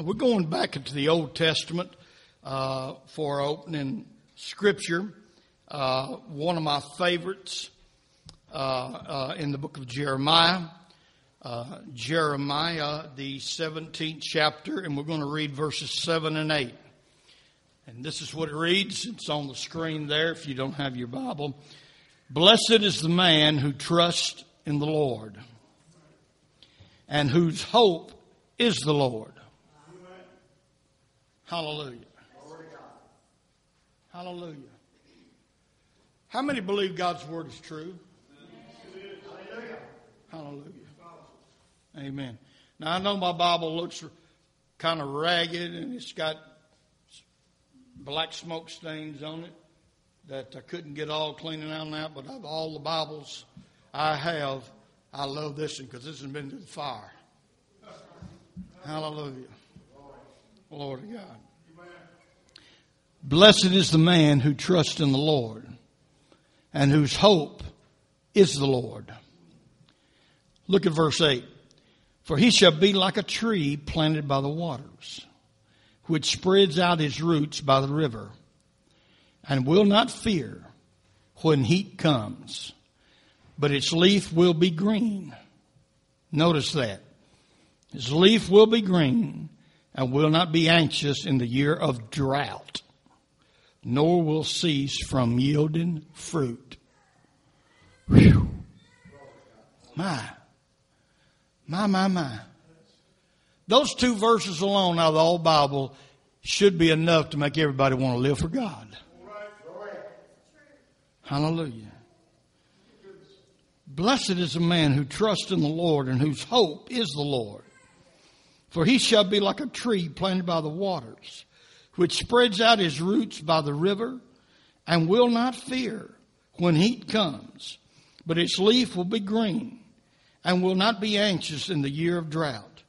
We're going back into the Old Testament uh, for opening scripture. Uh, one of my favorites uh, uh in the book of Jeremiah. Uh, Jeremiah, the 17th chapter, and we're going to read verses 7 and 8. And this is what it reads. It's on the screen there if you don't have your Bible. Blessed is the man who trusts in the Lord and whose hope is the Lord. Hallelujah. Hallelujah. How many believe God's word is true? Hallelujah. Hallelujah. Amen. Now I know my Bible looks kind of ragged and it's got black smoke stains on it that I couldn't get all cleaning out now, but of all the Bibles I have, I love this one because this has been to the fire. Hallelujah. Glory to God. Blessed is the man who trusts in the Lord and whose hope is the Lord. Look at verse 8. For he shall be like a tree planted by the waters, which spreads out his roots by the river, and will not fear when heat comes, but its leaf will be green. Notice that. His leaf will be green and will not be anxious in the year of drought, nor will cease from yielding fruit. Whew. My, my, my, my. Those two verses alone out of the whole Bible should be enough to make everybody want to live for God. Hallelujah. Blessed is the man who trusts in the Lord and whose hope is the Lord. For he shall be like a tree planted by the waters, which spreads out his roots by the river and will not fear when heat comes, but its leaf will be green and will not be anxious in the year of drought,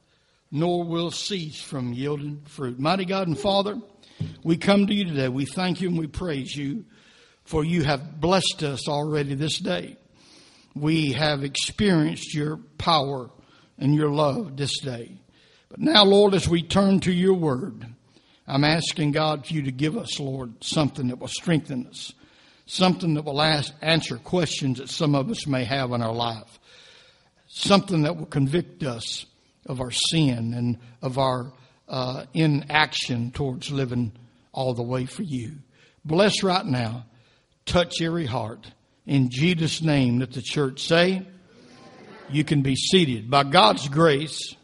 nor will cease from yielding fruit. Mighty God and Father, we come to you today. We thank you and we praise you for you have blessed us already this day. We have experienced your power and your love this day. But now, Lord, as we turn to your word, I'm asking God for you to give us, Lord, something that will strengthen us, something that will ask, answer questions that some of us may have in our life, something that will convict us of our sin and of our uh, inaction towards living all the way for you. Bless right now. Touch every heart. In Jesus' name, let the church say, you can be seated. By God's grace,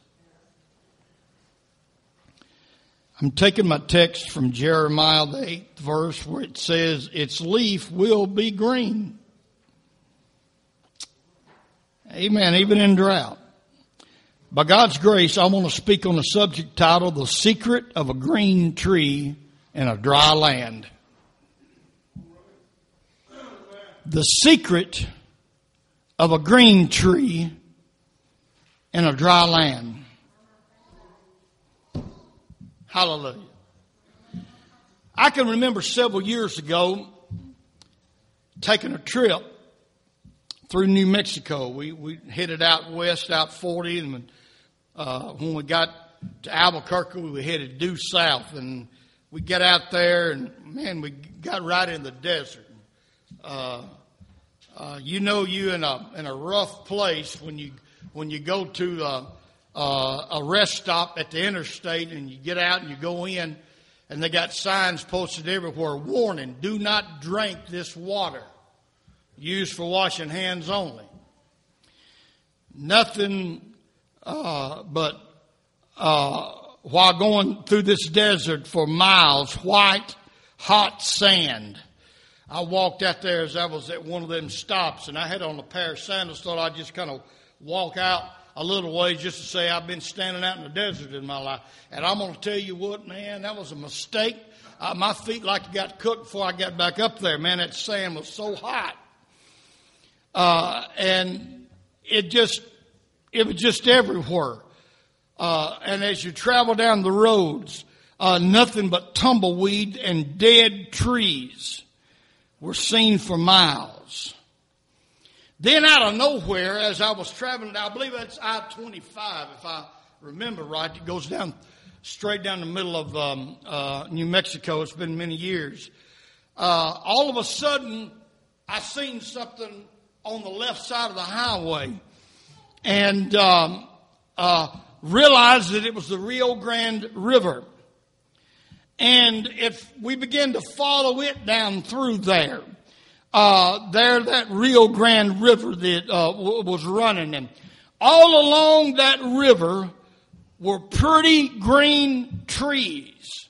I'm taking my text from Jeremiah, the eighth verse, where it says, Its leaf will be green. Amen. Even in drought. By God's grace, I want to speak on the subject titled The Secret of a Green Tree in a Dry Land. The secret of a green tree in a dry land. Hallelujah. I can remember several years ago taking a trip through New Mexico. We, we headed out west, out 40, and when, uh, when we got to Albuquerque, we headed due south. And we get out there, and man, we got right in the desert. Uh, uh, you know, you in a in a rough place when you when you go to uh, a rest stop at the interstate and you get out and you go in and they got signs posted everywhere warning do not drink this water. Used for washing hands only. Nothing uh, but uh, while going through this desert for miles white hot sand. I walked out there as i was at one of them stops and i had on a pair of sandals thought i'd just kind of walk out a little ways just to say I've been standing out in the desert in my life. And I'm going to tell you what, man, that was a mistake. Uh, my feet like got cooked before I got back up there. Man, that sand was so hot. Uh, and it just, it was just everywhere. Uh, and as you travel down the roads, uh, nothing but tumbleweed and dead trees were seen for miles. Then out of nowhere, as I was traveling, I believe it's I 25, if I remember right, it goes down straight down the middle of um, uh, New Mexico. It's been many years. Uh, all of a sudden, I seen something on the left side of the highway, and um, uh, realized that it was the Rio Grande River. And if we begin to follow it down through there, uh, there that Rio Grande River that uh, w- was running, and all along that river were pretty green trees,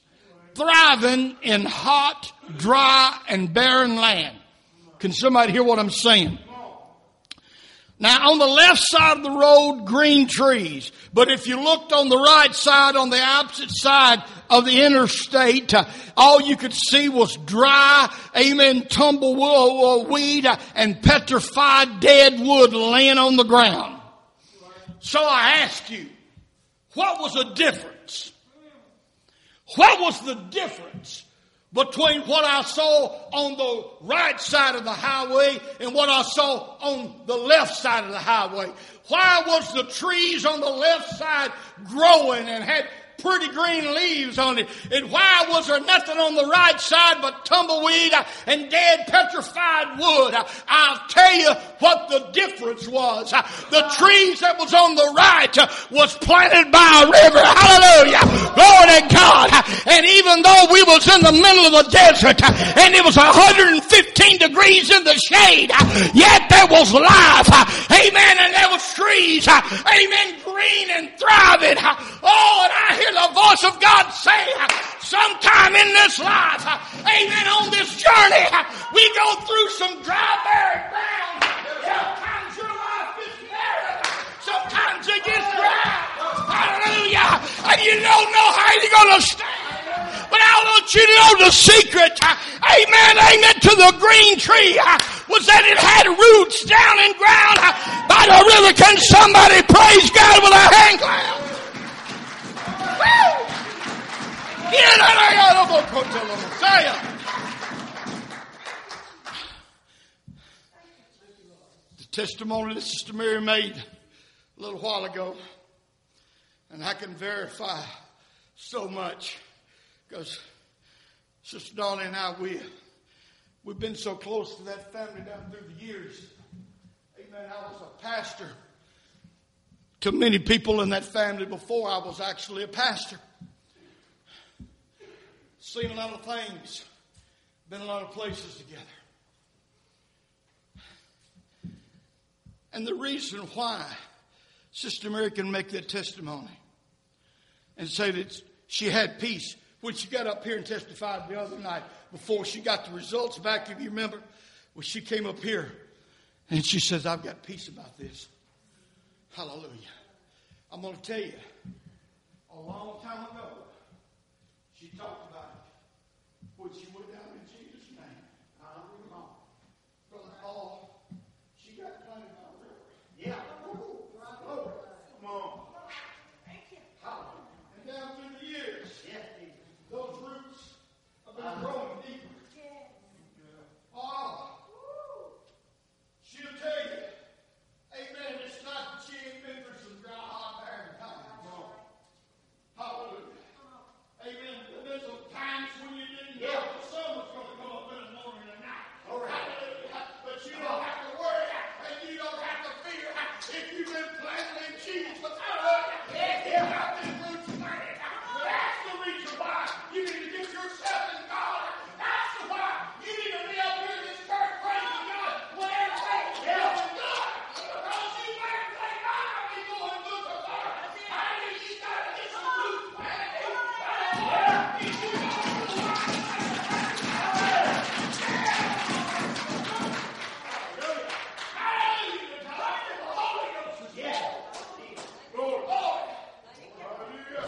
thriving in hot, dry, and barren land. Can somebody hear what I'm saying? Now on the left side of the road, green trees. But if you looked on the right side, on the opposite side of the interstate, uh, all you could see was dry, amen, tumbleweed uh, and petrified dead wood laying on the ground. So I ask you, what was the difference? What was the difference between what I saw on the right side of the highway and what I saw on the left side of the highway. Why was the trees on the left side growing and had pretty green leaves on it. And why was there nothing on the right side but tumbleweed and dead petrified wood? I'll tell you what the difference was. The trees that was on the right was planted by a river. Hallelujah. Glory to God. And even though we was in the middle of the desert and it was 115 degrees in the shade, yet there was life. Amen. And there was trees. Amen. Green and thriving. Oh, and I hear the voice of God say, sometime in this life, amen, on this journey, we go through some dry, barren ground. Sometimes your life is barren. Sometimes it gets dry. Hallelujah. And you don't know how you're going to stand. But I want you to know the secret, amen, amen, to the green tree was that it had roots down in ground by the river. Can somebody praise God with a hand clap? The testimony that Sister Mary made a little while ago, and I can verify so much because Sister Dolly and I, we, we've been so close to that family down through the years. Amen. I was a pastor to many people in that family before I was actually a pastor seen a lot of things, been a lot of places together. And the reason why Sister Mary can make that testimony and say that she had peace when she got up here and testified the other night before she got the results back, if you remember, when she came up here and she says, I've got peace about this. Hallelujah. I'm going to tell you, a long time ago, she talked would you would down in Jesus' name? Hallelujah. Brother Paul, she got planted by the river. Yeah. Come on. Thank you. And down through the years, those roots have been growing deeper. Oh, she'll tell you, amen, it's not that she ain't been through some dry, hot, barren times. Hallelujah. Amen. There's some times when you didn't know the sun was going to come up in the morning or night. Hallelujah. But you don't have to worry and you don't have to fear if you've been planted in Jesus. Hallelujah. You have been roots planted. That's the reason why you need to get yourself in God. That's the why you need to be up here in this church praising God when everything's going good. Because you better say, God, I'll be going good for God. Hallelujah. You got to get some roots planted.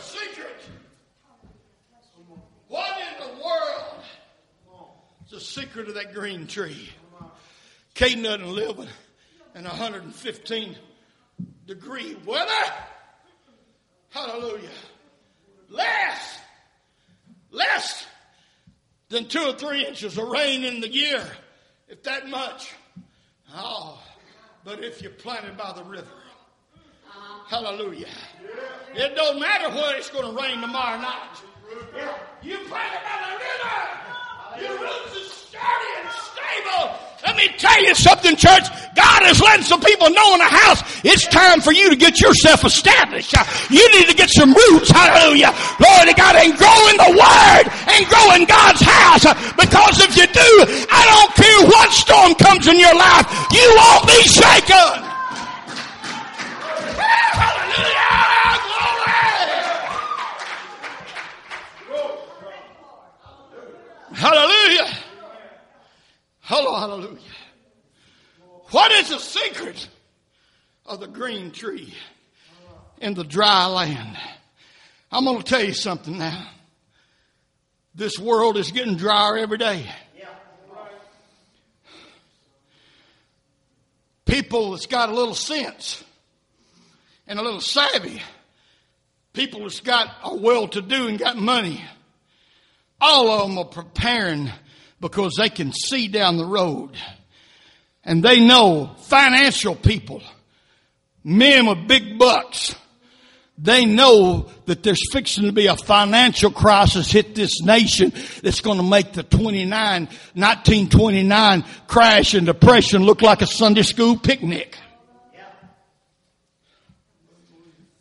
Secret. What in the world is the secret of that green tree? Caden doesn't live in 115 degree weather. Hallelujah. Less, less than two or three inches of rain in the year, if that much. Oh, but if you're planted by the river, hallelujah. It don't matter whether it's going to rain tomorrow night. You planted by the river. Your roots and Let me tell you something, church. God is letting some people know in the house it's time for you to get yourself established. You need to get some roots. Hallelujah. Lord to God and grow in the Word and grow in God's house. Because if you do, I don't care what storm comes in your life, you won't be shaken. Hallelujah. Hello, hallelujah. What is the secret of the green tree in the dry land? I'm going to tell you something now. This world is getting drier every day. People that's got a little sense and a little savvy, people that's got a well to do and got money, all of them are preparing because they can see down the road. And they know financial people, men with big bucks, they know that there's fixing to be a financial crisis hit this nation that's going to make the 29, 1929 crash and depression look like a Sunday school picnic.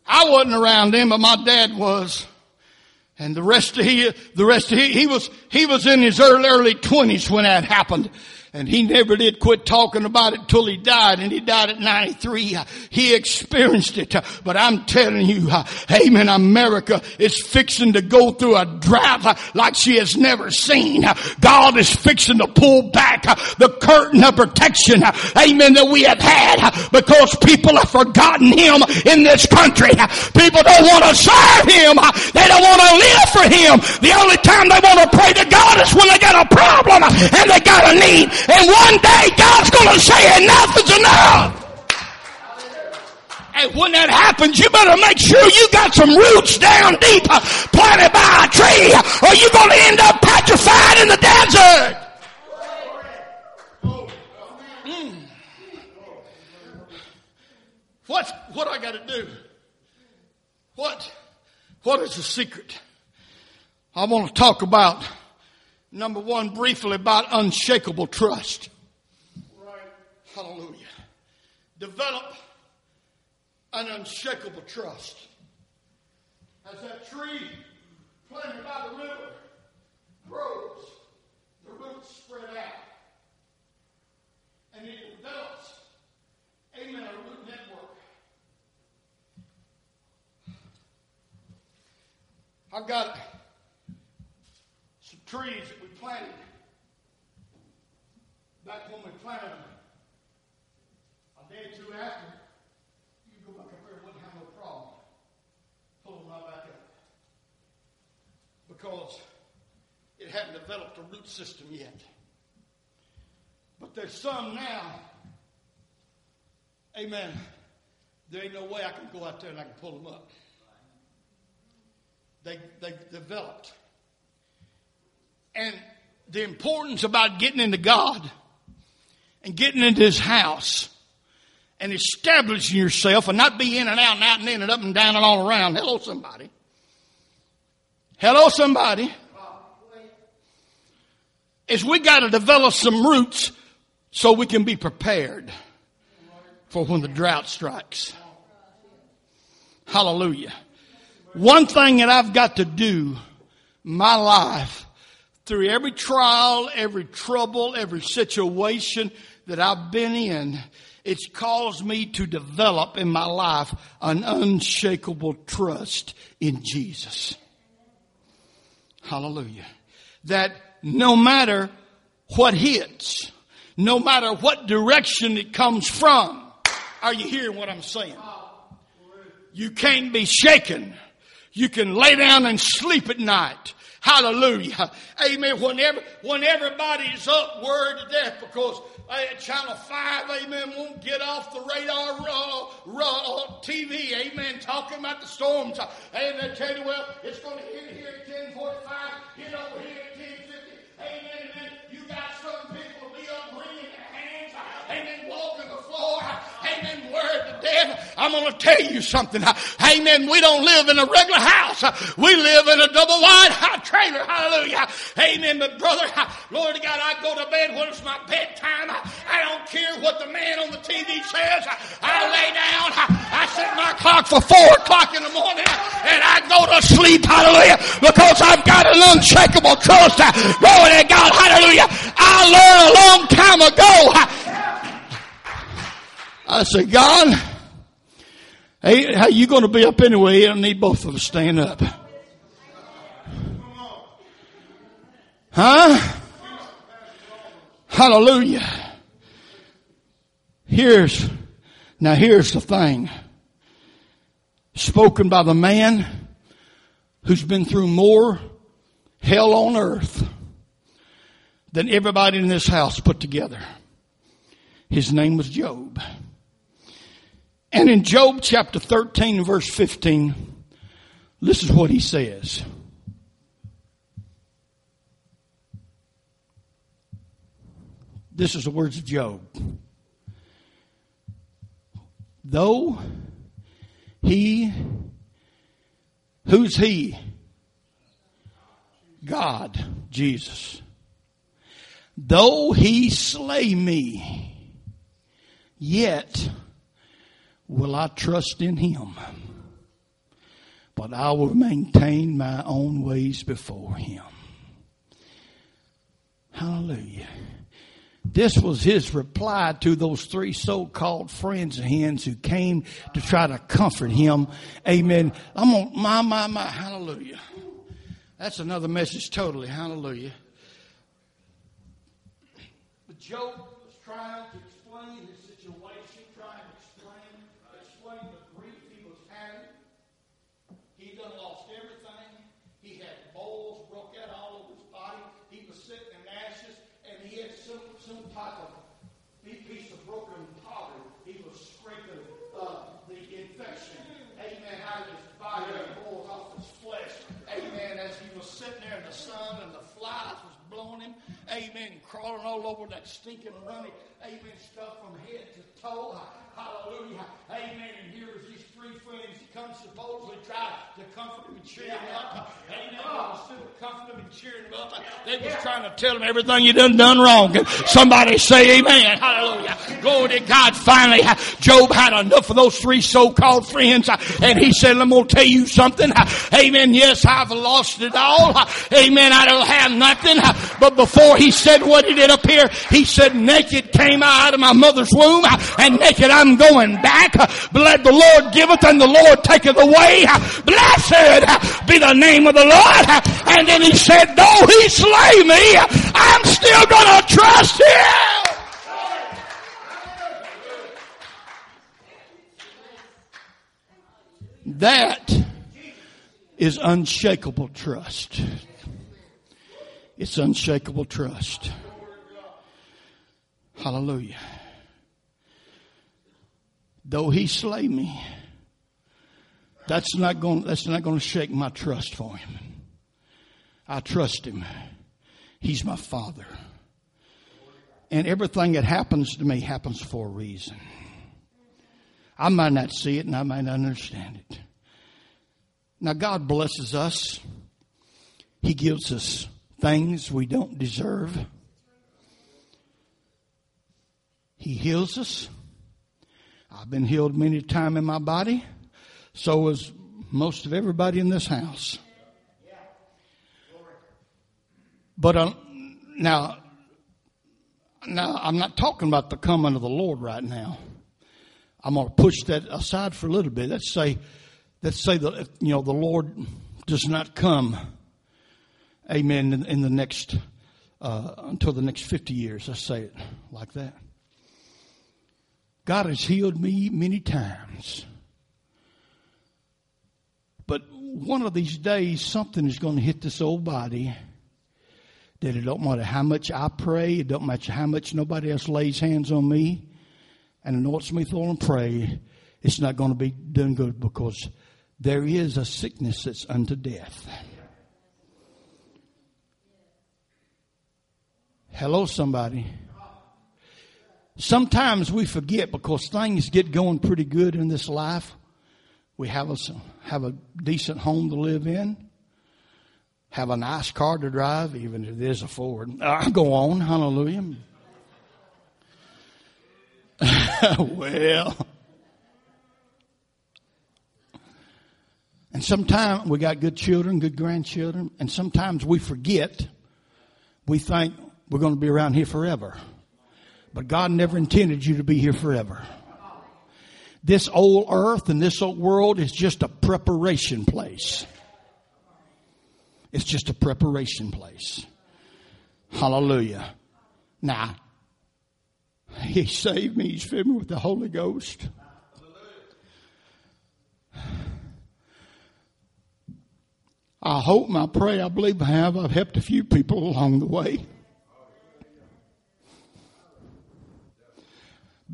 I wasn't around then, but my dad was. And the rest of he, the rest of he, he was, he was in his early, early twenties when that happened. And he never did quit talking about it till he died, and he died at 93. He experienced it. But I'm telling you, amen, America is fixing to go through a drought like she has never seen. God is fixing to pull back the curtain of protection, amen, that we have had because people have forgotten Him in this country. People don't want to serve Him. They don't want to live for Him. The only time they want to pray to God is when they got a problem and they got a need. And one day God's going to say enough is enough. And when that happens, you better make sure you got some roots down deep uh, planted by a tree or you're going to end up petrified in the desert. Mm. What's, what I got to do? What, what is the secret? I want to talk about Number one, briefly about unshakable trust. Right. Hallelujah. Develop an unshakable trust. As that tree planted by the river grows, the roots spread out. And it develops, amen, a root network. I've got some we planted back when we planted them. A day or two after, you go back up there and wouldn't have no problem pulling them right back up. Because it hadn't developed a root system yet. But there's some now, amen, there ain't no way I can go out there and I can pull them up. They, they developed. And the importance about getting into God and getting into His house and establishing yourself and not be in and out and out and in and up and down and all around. Hello, somebody. Hello, somebody. Is we got to develop some roots so we can be prepared for when the drought strikes. Hallelujah. One thing that I've got to do my life through every trial, every trouble, every situation that I've been in, it's caused me to develop in my life an unshakable trust in Jesus. Hallelujah. That no matter what hits, no matter what direction it comes from, are you hearing what I'm saying? You can't be shaken. You can lay down and sleep at night. Hallelujah. Amen. Whenever, when everybody's up worried to death because uh, Channel 5, amen, won't get off the radar uh, uh, TV, amen, talking about the storms. Amen. Tell you, well, it's going to hit here at 1045, I'm going to tell you something. Amen. We don't live in a regular house. We live in a double wide trailer. Hallelujah. Amen. But brother, Lord God, I go to bed when it's my bedtime. I don't care what the man on the TV says. I lay down. I set my clock for four o'clock in the morning and I go to sleep. Hallelujah. Because I've got an unshakable trust. Glory to God. Hallelujah. I learned a long time ago. I said, God, hey, how you going to be up anyway? I need both of us stand up. Huh? Hallelujah. Here's, now here's the thing. Spoken by the man who's been through more hell on earth than everybody in this house put together. His name was Job. And in Job chapter 13 verse 15, this is what he says. This is the words of Job. Though he, who's he? God, Jesus. Though he slay me, yet will I trust in him. But I will maintain my own ways before him. Hallelujah. This was his reply to those three so-called friends of his who came to try to comfort him. Amen. I'm on my, my, my, hallelujah. That's another message totally. Hallelujah. But Job was trying to explain his situation, trying to explain, explain the grief he was having. He done lost everything. He had boils broke out all over his body. He was sitting in ashes, and he had some some type of piece of broken pottery. He was scraping uh, the infection. Amen. Out of his body, boils off his flesh. Amen. As he was sitting there in the sun and the flies was blowing him. Amen. Crawling all over that stinking runny. Amen. Stuff from head to toe. Amen. And here was these three friends supposedly try to comfort him and cheer him up. Amen. But of comforting him and cheering him up, they was trying to tell him everything you done done wrong. Somebody say amen. Hallelujah. Glory to God. Finally, Job had enough of those three so-called friends. And he said, I'm going to tell you something. Amen. Yes, I've lost it all. Amen. I don't have nothing. But before he said what he did up here, he said, naked came I out of my mother's womb and naked I'm going back. Let the Lord giveth and the Lord taketh away. Blessed be the name of the Lord. And then he said, though he slay me, I'm still gonna trust him. That is unshakable trust. It's unshakable trust. Hallelujah. Though he slay me, that's not going, that's not going to shake my trust for him. I trust him. He's my father. And everything that happens to me happens for a reason. I might not see it and I might not understand it. Now God blesses us. He gives us things we don't deserve. He heals us. I've been healed many times in my body. So is most of everybody in this house. But uh, now, now I'm not talking about the coming of the Lord right now. I'm going to push that aside for a little bit. Let's say, let's say that you know the Lord does not come. Amen. In, in the next uh, until the next 50 years. Let's say it like that. God has healed me many times. But one of these days, something is going to hit this old body that it don't matter how much I pray, it don't matter how much nobody else lays hands on me and anoints me oil and pray, it's not going to be done good because there is a sickness that's unto death. Hello, somebody. sometimes we forget because things get going pretty good in this life. We have a, have a decent home to live in, have a nice car to drive, even if it is a Ford. Uh, go on, hallelujah. well, and sometimes we got good children, good grandchildren, and sometimes we forget. We think we're going to be around here forever. But God never intended you to be here forever. This old earth and this old world is just a preparation place. It's just a preparation place. Hallelujah. Now, He saved me. He's filled me with the Holy Ghost. I hope and I pray, I believe I have. I've helped a few people along the way.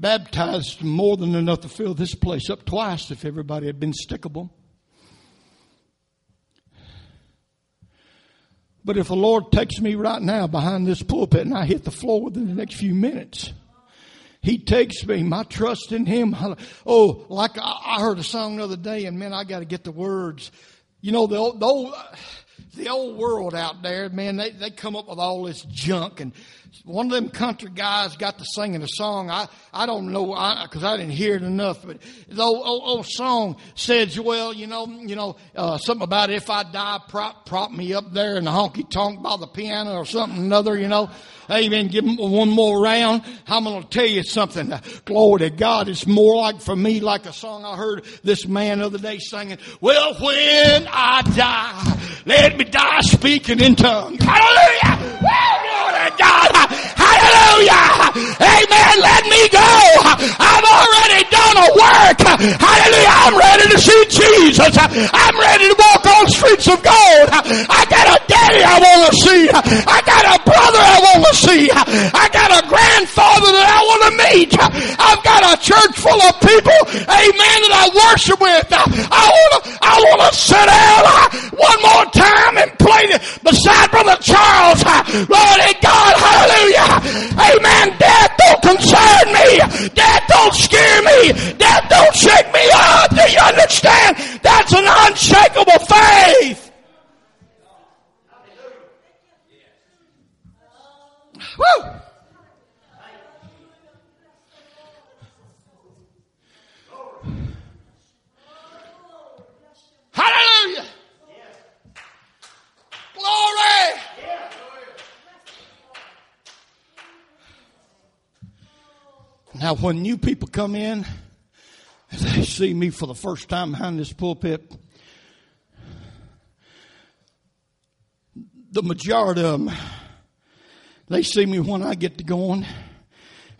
Baptized more than enough to fill this place up twice if everybody had been stickable. But if the Lord takes me right now behind this pulpit and I hit the floor within the next few minutes, He takes me, my trust in Him. Oh, like I heard a song the other day and man, I got to get the words. You know, the old, the old, the old world out there, man, they, they come up with all this junk and one of them country guys got to singing a song. I, I don't know, I because I, I, didn't hear it enough, but the old, old, old song says, well, you know, you know, uh, something about if I die, prop, prop me up there in the honky tonk by the piano or something another, you know. Amen. Give him one more round. I'm going to tell you something. Glory to God. It's more like for me, like a song I heard this man the other day singing. Well, when I die, let me die speaking in tongues. Hallelujah. Well, glory to God. Hallelujah. Amen. Let me go. I've already done a work. Hallelujah. I'm ready to see Jesus. I'm ready to walk on streets of gold. I got a daddy I want to see. I got a brother I want to see. I got a grandfather that I want meet. I've got a church full of people, amen, that I worship with. I want to, I want to sit down uh, one more time and play beside Brother Charles. Uh, Lord God, hallelujah. Amen. Death don't concern me. Death don't scare me. Death don't shake me up. Do you understand? That's an unshakable faith. Woo! Hallelujah! Glory! Now, when new people come in, they see me for the first time behind this pulpit, the majority of them, they see me when I get to going.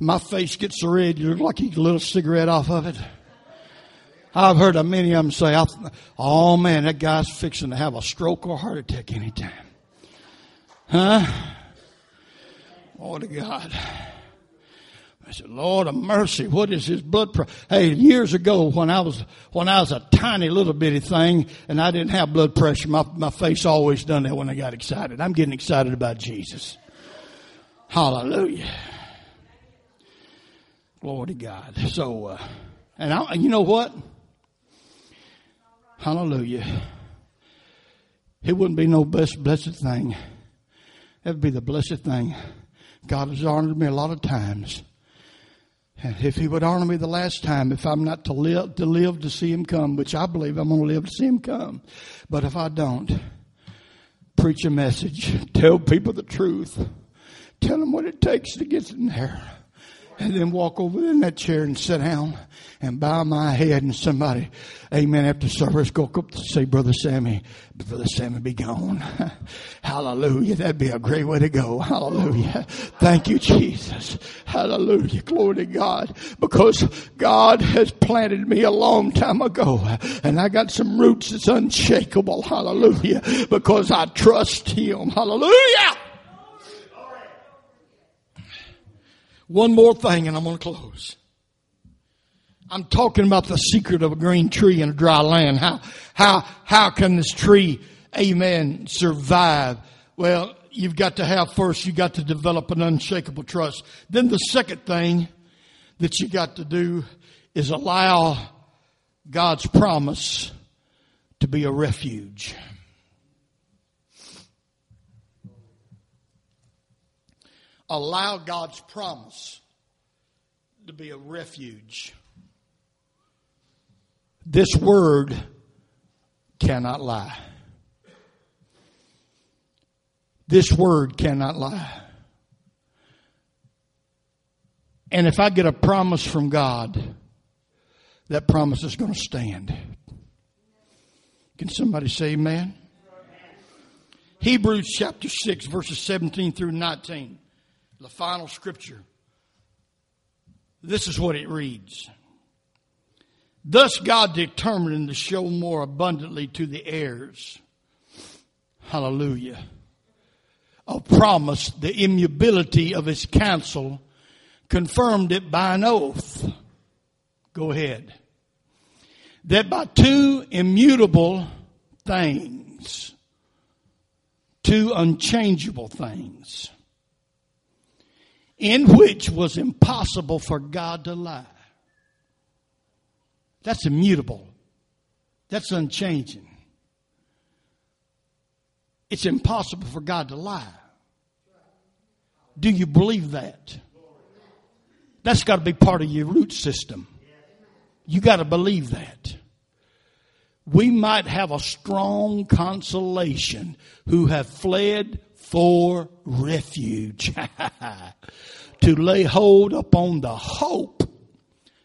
My face gets red, you look like you get a little cigarette off of it. I've heard of many of them say, oh man, that guy's fixing to have a stroke or heart attack anytime. Huh? Oh to God. I said, Lord of mercy, what is his blood pressure? Hey, years ago when I was, when I was a tiny little bitty thing and I didn't have blood pressure, my, my face always done that when I got excited. I'm getting excited about Jesus. Hallelujah. Glory to God. So, uh, and I, you know what? Hallelujah. It wouldn't be no best blessed thing. It would be the blessed thing. God has honored me a lot of times if he would honor me the last time, if I'm not to live to live to see him come, which I believe I'm going to live to see him come, but if I don't, preach a message, tell people the truth, tell them what it takes to get in there and then walk over in that chair and sit down and bow my head and somebody, amen, after service go up to say, Brother Sammy, Brother Sammy be gone. Hallelujah. That'd be a great way to go. Hallelujah. Thank you, Jesus. Hallelujah. Glory to God. Because God has planted me a long time ago and I got some roots that's unshakable. Hallelujah. Because I trust Him. Hallelujah. One more thing and I'm going to close. I'm talking about the secret of a green tree in a dry land. How, how, how can this tree, amen, survive? Well, you've got to have first, you've got to develop an unshakable trust. Then the second thing that you got to do is allow God's promise to be a refuge. Allow God's promise to be a refuge. This word cannot lie. This word cannot lie. And if I get a promise from God, that promise is going to stand. Can somebody say amen? Hebrews chapter 6, verses 17 through 19, the final scripture. This is what it reads. Thus God determined to show more abundantly to the heirs. Hallelujah. Of promise, the immutability of his counsel, confirmed it by an oath. Go ahead. That by two immutable things, two unchangeable things, in which was impossible for God to lie that's immutable. That's unchanging. It's impossible for God to lie. Do you believe that? That's got to be part of your root system. You got to believe that. We might have a strong consolation who have fled for refuge to lay hold upon the hope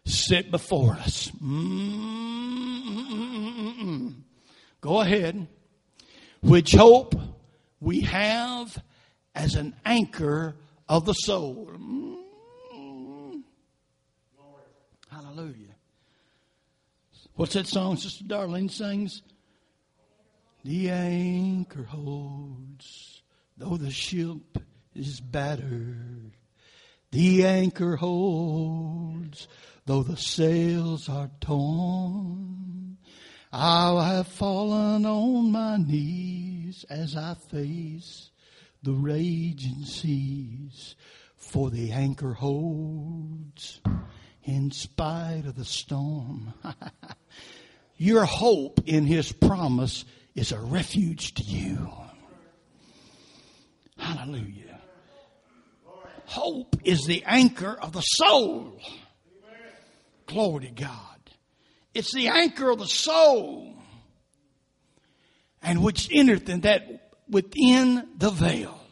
set before us. Mm-mm-mm-mm. Go ahead. Which hope we have as an anchor of the soul. Mm-hmm. Hallelujah. What's that song Sister Darlene sings? The anchor holds, though the ship is battered. The anchor holds, though the sails are torn. I have fallen on my knees as I face the raging seas, for the anchor holds in spite of the storm. Your hope in His promise is a refuge to you. Hallelujah. Hope is the anchor of the soul. Glory to God. It's the anchor of the soul. And which entereth in that within the veil.